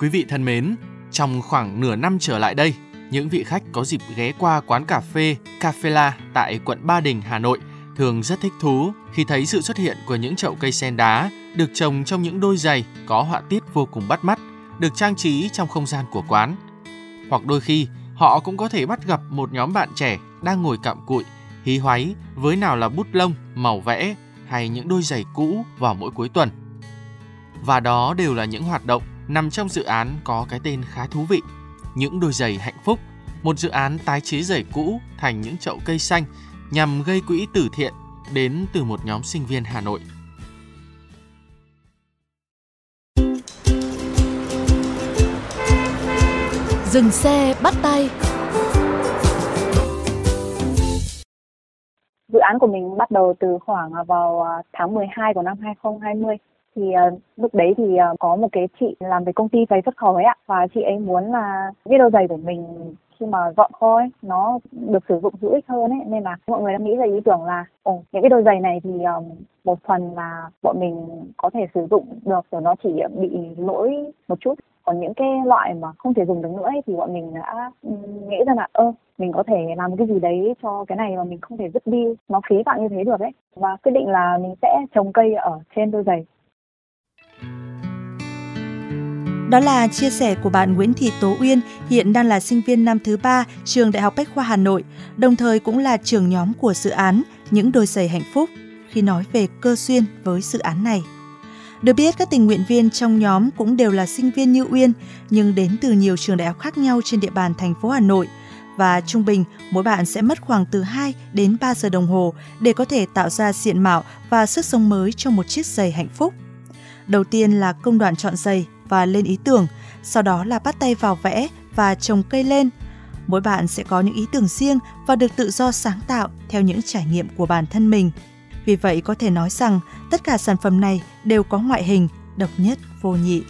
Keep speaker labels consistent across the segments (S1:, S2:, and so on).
S1: Quý vị thân mến, trong khoảng nửa năm trở lại đây, những vị khách có dịp ghé qua quán cà phê Cafela tại quận Ba Đình, Hà Nội thường rất thích thú khi thấy sự xuất hiện của những chậu cây sen đá được trồng trong những đôi giày có họa tiết vô cùng bắt mắt, được trang trí trong không gian của quán. Hoặc đôi khi, họ cũng có thể bắt gặp một nhóm bạn trẻ đang ngồi cặm cụi, hí hoáy với nào là bút lông, màu vẽ hay những đôi giày cũ vào mỗi cuối tuần. Và đó đều là những hoạt động nằm trong dự án có cái tên khá thú vị. Những đôi giày hạnh phúc, một dự án tái chế giày cũ thành những chậu cây xanh nhằm gây quỹ từ thiện đến từ một nhóm sinh viên Hà Nội.
S2: Dừng xe bắt tay
S3: Dự án của mình bắt đầu từ khoảng vào à, tháng 12 của năm 2020 thì uh, lúc đấy thì uh, có một cái chị làm về công ty giày xuất khẩu ấy ạ. Và chị ấy muốn là biết đôi giày của mình khi mà dọn kho ấy nó được sử dụng hữu ích hơn ấy. Nên là mọi người đã nghĩ ra ý tưởng là ồ những cái đôi giày này thì um, một phần là bọn mình có thể sử dụng được rồi nó chỉ bị lỗi một chút. Còn những cái loại mà không thể dùng được nữa ấy, thì bọn mình đã ừ, nghĩ ra là ơ mình có thể làm cái gì đấy cho cái này mà mình không thể vứt đi. Nó phí phạm như thế được ấy. Và quyết định là mình sẽ trồng cây ở trên đôi giày.
S4: Đó là chia sẻ của bạn Nguyễn Thị Tố Uyên, hiện đang là sinh viên năm thứ ba trường Đại học Bách khoa Hà Nội, đồng thời cũng là trưởng nhóm của dự án Những đôi giày hạnh phúc khi nói về cơ duyên với dự án này. Được biết các tình nguyện viên trong nhóm cũng đều là sinh viên như Uyên, nhưng đến từ nhiều trường đại học khác nhau trên địa bàn thành phố Hà Nội và trung bình mỗi bạn sẽ mất khoảng từ 2 đến 3 giờ đồng hồ để có thể tạo ra diện mạo và sức sống mới cho một chiếc giày hạnh phúc. Đầu tiên là công đoạn chọn giày và lên ý tưởng, sau đó là bắt tay vào vẽ và trồng cây lên. Mỗi bạn sẽ có những ý tưởng riêng và được tự do sáng tạo theo những trải nghiệm của bản thân mình. Vì vậy có thể nói rằng tất cả sản phẩm này đều có ngoại hình độc nhất vô nhị.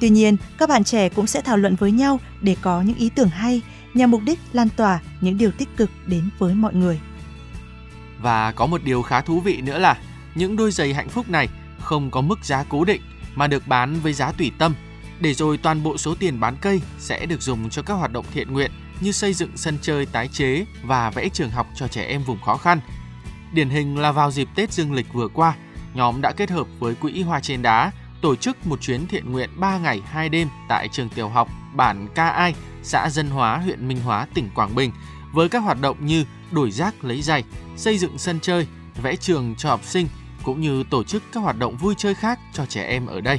S4: Tuy nhiên, các bạn trẻ cũng sẽ thảo luận với nhau để có những ý tưởng hay nhằm mục đích lan tỏa những điều tích cực đến với mọi người.
S1: Và có một điều khá thú vị nữa là những đôi giày hạnh phúc này không có mức giá cố định mà được bán với giá tùy tâm, để rồi toàn bộ số tiền bán cây sẽ được dùng cho các hoạt động thiện nguyện như xây dựng sân chơi tái chế và vẽ trường học cho trẻ em vùng khó khăn. Điển hình là vào dịp Tết Dương lịch vừa qua, nhóm đã kết hợp với Quỹ Hoa Trên Đá tổ chức một chuyến thiện nguyện 3 ngày 2 đêm tại trường tiểu học bản Ca Ai, xã Dân Hóa, huyện Minh Hóa, tỉnh Quảng Bình với các hoạt động như đổi rác lấy giày, xây dựng sân chơi, vẽ trường cho học sinh cũng như tổ chức các hoạt động vui chơi khác cho trẻ em ở đây.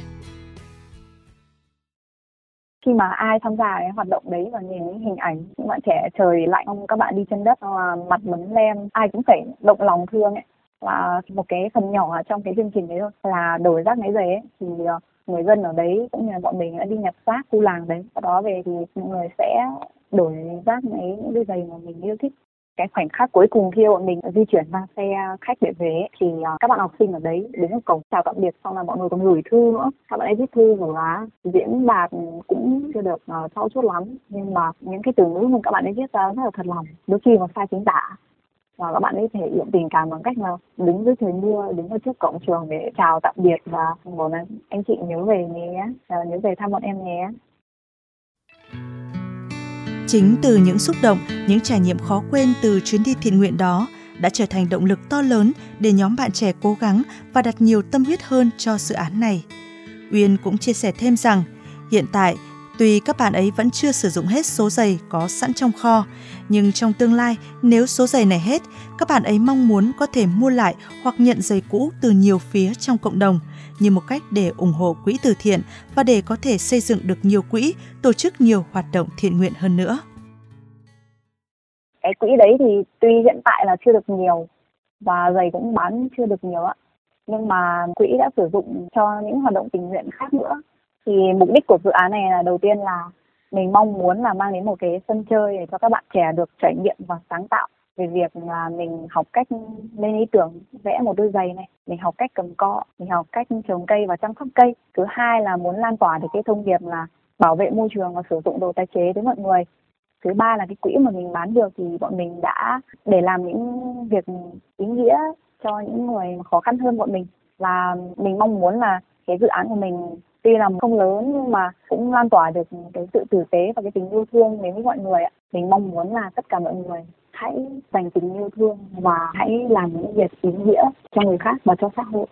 S3: khi mà ai tham gia cái hoạt động đấy và nhìn những hình ảnh những bạn trẻ trời lạnh không các bạn đi chân đất và mặt mấn lem, ai cũng phải động lòng thương ấy. Và một cái phần nhỏ trong cái chương trình đấy thôi, là đổi rác lấy giày ấy. Thì à, người dân ở đấy cũng như là bọn mình đã đi nhặt rác khu làng đấy. Sau đó về thì mọi người sẽ đổi rác lấy những đôi giày mà mình yêu thích cái khoảnh khắc cuối cùng khi bọn mình di chuyển mang xe khách để về thì à, các bạn học sinh ở đấy đến một cổng chào tạm biệt xong là mọi người còn gửi thư nữa. Các bạn ấy viết thư rồi là diễn đạt cũng chưa được à, uh, trau chuốt lắm nhưng mà những cái từ ngữ mà các bạn ấy viết ra rất là thật lòng. Đôi khi còn sai chính tả và các bạn ấy thể hiện tình cảm bằng cách là đứng dưới trời mưa đứng ở trước cổng trường để chào tạm biệt và bảo là anh chị nhớ về nhé à, nhớ về thăm bọn em nhé.
S4: Chính từ những xúc động, những trải nghiệm khó quên từ chuyến đi thiện nguyện đó đã trở thành động lực to lớn để nhóm bạn trẻ cố gắng và đặt nhiều tâm huyết hơn cho dự án này. Uyên cũng chia sẻ thêm rằng, hiện tại Tuy các bạn ấy vẫn chưa sử dụng hết số giày có sẵn trong kho, nhưng trong tương lai nếu số giày này hết, các bạn ấy mong muốn có thể mua lại hoặc nhận giày cũ từ nhiều phía trong cộng đồng như một cách để ủng hộ quỹ từ thiện và để có thể xây dựng được nhiều quỹ, tổ chức nhiều hoạt động thiện nguyện hơn nữa.
S3: Cái quỹ đấy thì tuy hiện tại là chưa được nhiều và giày cũng bán chưa được nhiều ạ, nhưng mà quỹ đã sử dụng cho những hoạt động tình nguyện khác nữa thì mục đích của dự án này là đầu tiên là mình mong muốn là mang đến một cái sân chơi để cho các bạn trẻ được trải nghiệm và sáng tạo về việc là mình học cách lên ý tưởng vẽ một đôi giày này, mình học cách cầm cọ, mình học cách trồng cây và chăm sóc cây. Thứ hai là muốn lan tỏa được cái thông điệp là bảo vệ môi trường và sử dụng đồ tái chế tới mọi người. Thứ ba là cái quỹ mà mình bán được thì bọn mình đã để làm những việc ý nghĩa cho những người khó khăn hơn bọn mình. Và mình mong muốn là cái dự án của mình tuy là không lớn nhưng mà cũng lan tỏa được cái sự tử tế và cái tình yêu thương đến với mọi người ạ. Mình mong muốn là tất cả mọi người hãy dành tình yêu thương và hãy làm những việc ý nghĩa cho người khác và cho xã hội.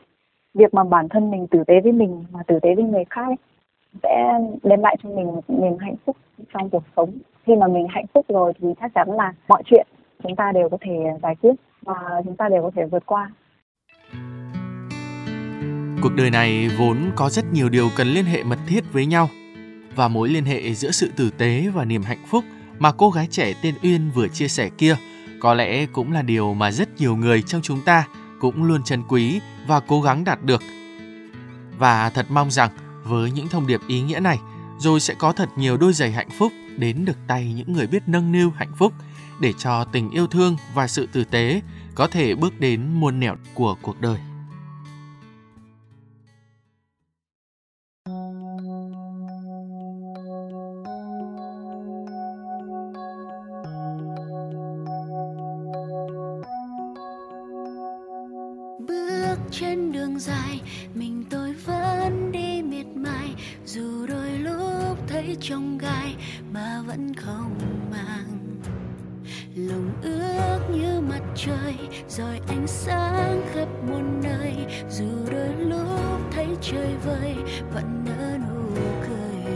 S3: Việc mà bản thân mình tử tế với mình và tử tế với người khác ấy, sẽ đem lại cho mình một niềm hạnh phúc trong cuộc sống. Khi mà mình hạnh phúc rồi thì chắc chắn là mọi chuyện chúng ta đều có thể giải quyết và chúng ta đều có thể vượt qua.
S1: Cuộc đời này vốn có rất nhiều điều cần liên hệ mật thiết với nhau và mối liên hệ giữa sự tử tế và niềm hạnh phúc mà cô gái trẻ tên Uyên vừa chia sẻ kia có lẽ cũng là điều mà rất nhiều người trong chúng ta cũng luôn trân quý và cố gắng đạt được. Và thật mong rằng với những thông điệp ý nghĩa này, rồi sẽ có thật nhiều đôi giày hạnh phúc đến được tay những người biết nâng niu hạnh phúc để cho tình yêu thương và sự tử tế có thể bước đến muôn nẻo của cuộc đời.
S5: Thấy trong gai mà vẫn không màng. Lòng ước như mặt trời, rồi ánh sáng khắp muôn nơi. Dù đôi lúc thấy trời vơi vẫn nở nụ cười.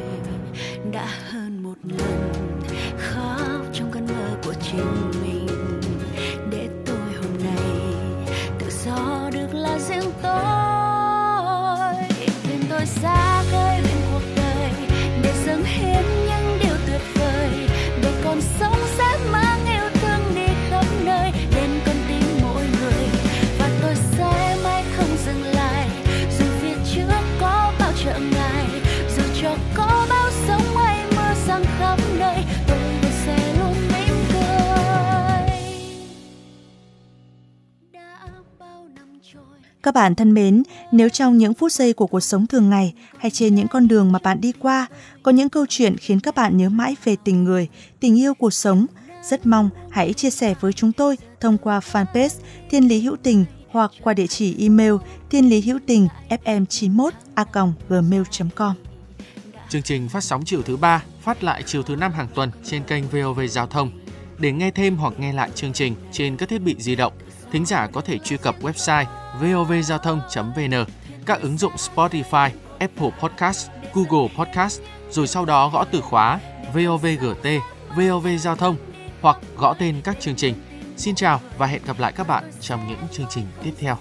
S5: Đã hơn một lần, khóc trong cơn mơ của chính mình.
S4: Các bạn thân mến, nếu trong những phút giây của cuộc sống thường ngày hay trên những con đường mà bạn đi qua có những câu chuyện khiến các bạn nhớ mãi về tình người, tình yêu cuộc sống, rất mong hãy chia sẻ với chúng tôi thông qua fanpage Thiên Lý Hữu Tình hoặc qua địa chỉ email thiên lý hữu tình fm91 a gmail.com.
S1: Chương trình phát sóng chiều thứ ba, phát lại chiều thứ năm hàng tuần trên kênh VOV Giao thông. Để nghe thêm hoặc nghe lại chương trình trên các thiết bị di động, thính giả có thể truy cập website vovgiao thông.vn, các ứng dụng Spotify, Apple Podcast, Google Podcast, rồi sau đó gõ từ khóa VOVGT, VOV Giao thông hoặc gõ tên các chương trình. Xin chào và hẹn gặp lại các bạn trong những chương trình tiếp theo.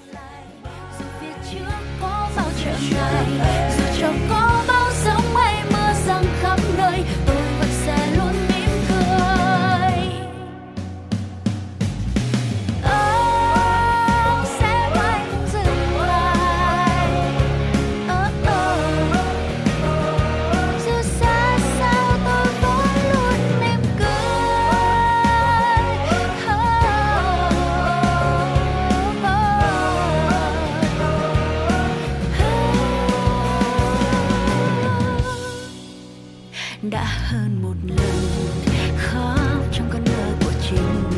S5: đã hơn một lần khóc trong cơn mơ của chính